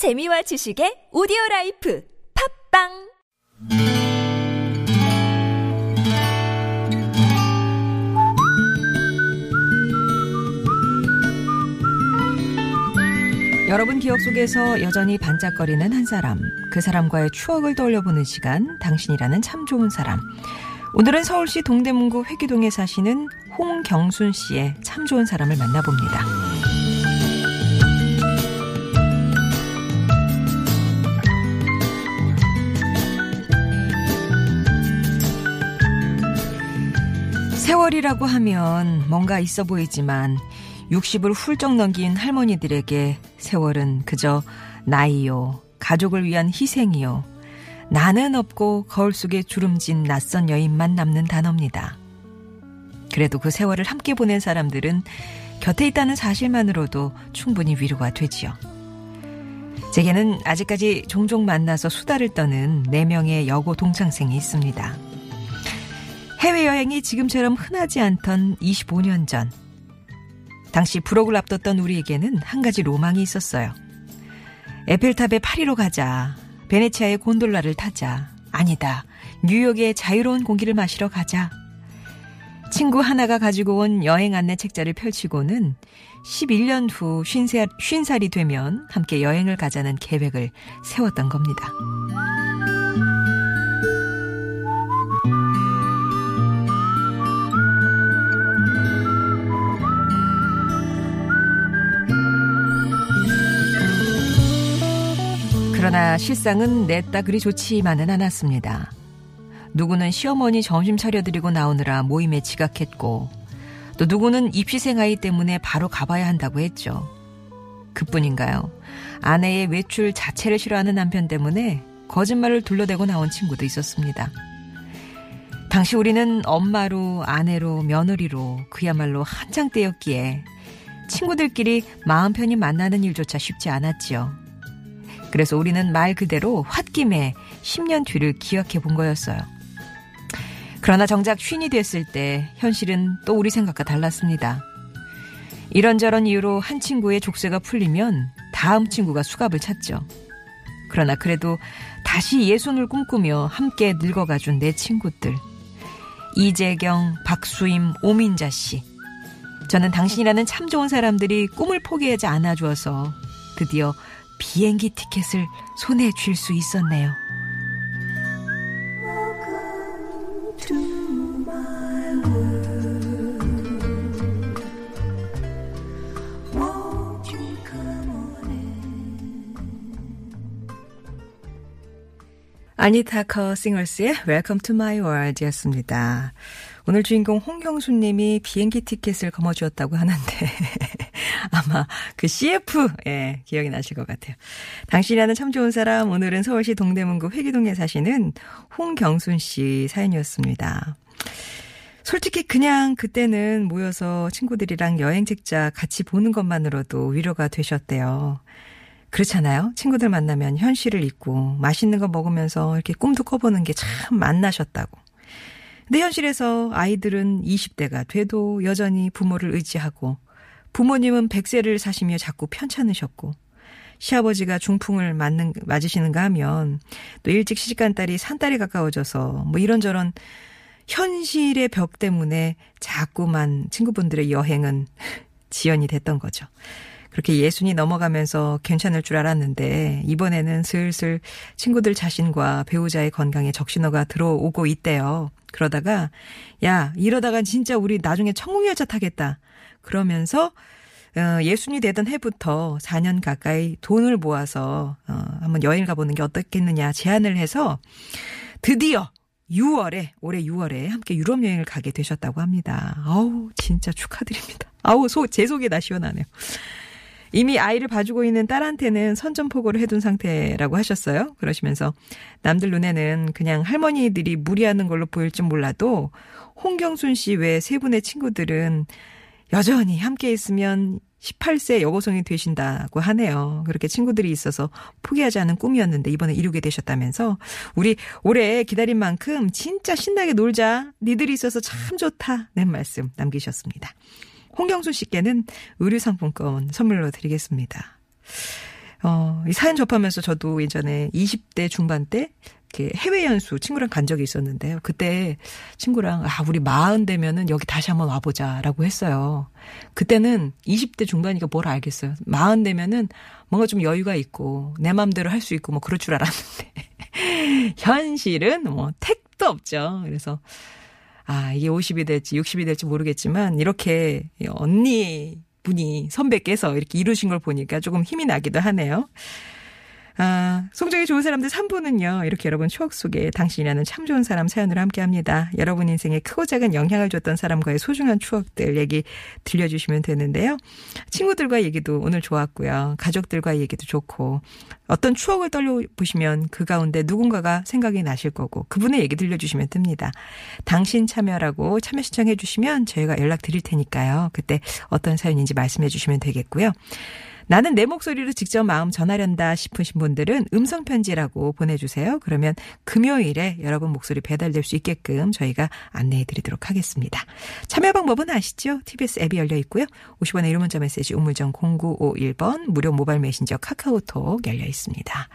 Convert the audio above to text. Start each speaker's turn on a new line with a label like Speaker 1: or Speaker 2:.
Speaker 1: 재미와 지식의 오디오 라이프 팟빵
Speaker 2: 여러분 기억 속에서 여전히 반짝거리는 한 사람, 그 사람과의 추억을 떠올려보는 시간, 당신이라는 참 좋은 사람. 오늘은 서울시 동대문구 회기동에 사시는 홍경순 씨의 참 좋은 사람을 만나봅니다. 세월이라고 하면 뭔가 있어 보이지만 60을 훌쩍 넘긴 할머니들에게 세월은 그저 나이요, 가족을 위한 희생이요, 나는 없고 거울 속에 주름진 낯선 여인만 남는 단어입니다. 그래도 그 세월을 함께 보낸 사람들은 곁에 있다는 사실만으로도 충분히 위로가 되지요. 제게는 아직까지 종종 만나서 수다를 떠는 4명의 여고 동창생이 있습니다. 해외여행이 지금처럼 흔하지 않던 25년 전, 당시 부록을 앞뒀던 우리에게는 한 가지 로망이 있었어요. 에펠탑에 파리로 가자. 베네치아의 곤돌라를 타자. 아니다. 뉴욕의 자유로운 공기를 마시러 가자. 친구 하나가 가지고 온 여행 안내 책자를 펼치고는 11년 후 50살, 50살이 되면 함께 여행을 가자는 계획을 세웠던 겁니다. 그러나 실상은 냈다 그리 좋지만은 않았습니다. 누구는 시어머니 점심 차려드리고 나오느라 모임에 지각했고, 또 누구는 입시생 아이 때문에 바로 가봐야 한다고 했죠. 그뿐인가요? 아내의 외출 자체를 싫어하는 남편 때문에 거짓말을 둘러대고 나온 친구도 있었습니다. 당시 우리는 엄마로, 아내로, 며느리로 그야말로 한창 때였기에 친구들끼리 마음 편히 만나는 일조차 쉽지 않았지요. 그래서 우리는 말 그대로 홧김에 10년 뒤를 기억해 본 거였어요. 그러나 정작 쉰이 됐을 때 현실은 또 우리 생각과 달랐습니다. 이런저런 이유로 한 친구의 족쇄가 풀리면 다음 친구가 수갑을 찾죠. 그러나 그래도 다시 예손을 꿈꾸며 함께 늙어가준 내 친구들. 이재경, 박수임, 오민자 씨. 저는 당신이라는 참 좋은 사람들이 꿈을 포기하지 않아 주어서 드디어 비행기 티켓을 손에 쥘 수 있었네요. 아니타 커 싱어스의 Welcome to My World 였습니다. 오늘 주인공 홍경수 님이 비행기 티켓을 거머쥐었다고 하는데 아마 그 CF 예, 기억이 나실 것 같아요. 당신이라는 참 좋은 사람 오늘은 서울시 동대문구 회기동에 사시는 홍경순 씨 사연이었습니다. 솔직히 그냥 그때는 모여서 친구들이랑 여행 책자 같이 보는 것만으로도 위로가 되셨대요. 그렇잖아요. 친구들 만나면 현실을 잊고 맛있는 거 먹으면서 이렇게 꿈도 꿔보는 게 참 만나셨다고. 근데 현실에서 아이들은 20대가 돼도 여전히 부모를 의지하고 부모님은 100세를 사시며 자꾸 편찮으셨고 시아버지가 중풍을 맞는, 맞으시는가 하면 또 일찍 시집간 딸이 산딸이 가까워져서 뭐 이런저런 현실의 벽 때문에 자꾸만 친구분들의 여행은 지연이 됐던 거죠. 그렇게 예순이 넘어가면서 괜찮을 줄 알았는데 이번에는 슬슬 친구들 자신과 배우자의 건강에 적신호가 들어오고 있대요. 그러다가 야 이러다가 진짜 우리 나중에 천국열차 타겠다. 그러면서 어, 예순이 되던 해부터 4년 가까이 돈을 모아서 어, 한번 여행 가보는 게 어떻겠느냐 제안을 해서 드디어 6월에 올해 6월에 함께 유럽 여행을 가게 되셨다고 합니다. 아우 진짜 축하드립니다. 아우 속제 속이 다 시원하네요. 이미 아이를 봐주고 있는 딸한테는 선전포고를 해둔 상태라고 하셨어요. 그러시면서 남들 눈에는 그냥 할머니들이 무리하는 걸로 보일지 몰라도 홍경순 씨 외 세 분의 친구들은 여전히 함께 있으면 18세 여고생이 되신다고 하네요. 그렇게 친구들이 있어서 포기하지 않은 꿈이었는데 이번에 이루게 되셨다면서 우리 올해 기다린 만큼 진짜 신나게 놀자. 니들이 있어서 참 좋다. 는 말씀 남기셨습니다. 홍경수 씨께는 의류 상품권 선물로 드리겠습니다. 어, 이 사연 접하면서 저도 예전에 20대 중반 때 이렇게 해외 연수 친구랑 간 적이 있었는데요. 그때 친구랑 아 우리 마흔 되면은 여기 다시 한번 와보자라고 했어요. 그때는 20대 중반이니까 뭘 알겠어요. 마흔 되면은 뭔가 좀 여유가 있고 내 마음대로 할 수 있고 뭐 그럴 줄 알았는데 현실은 뭐 택도 없죠. 그래서 아 이게 50이 될지 60이 될지 모르겠지만 이렇게 언니 분이 선배께서 이렇게 이루신 걸 보니까 조금 힘이 나기도 하네요. 아, 송정이 좋은 사람들 3부는요, 이렇게 여러분 추억 속에 당신이라는 참 좋은 사람 사연을 함께 합니다. 여러분 인생에 크고 작은 영향을 줬던 사람과의 소중한 추억들 얘기 들려주시면 되는데요. 친구들과 얘기도 오늘 좋았고요. 가족들과 얘기도 좋고, 어떤 추억을 떠올려보시면 그 가운데 누군가가 생각이 나실 거고, 그분의 얘기 들려주시면 됩니다. 당신 참여라고 참여 신청해 주시면 저희가 연락 드릴 테니까요. 그때 어떤 사연인지 말씀해 주시면 되겠고요. 나는 내 목소리로 직접 마음 전하련다 싶으신 분들은 음성 편지라고 보내주세요. 그러면 금요일에 여러분 목소리 배달될 수 있게끔 저희가 안내해 드리도록 하겠습니다. 참여 방법은 아시죠? TBS 앱이 열려 있고요. 50원의 1호 문자 메시지 우물정 0951번 무료 모바일 메신저 카카오톡 열려 있습니다.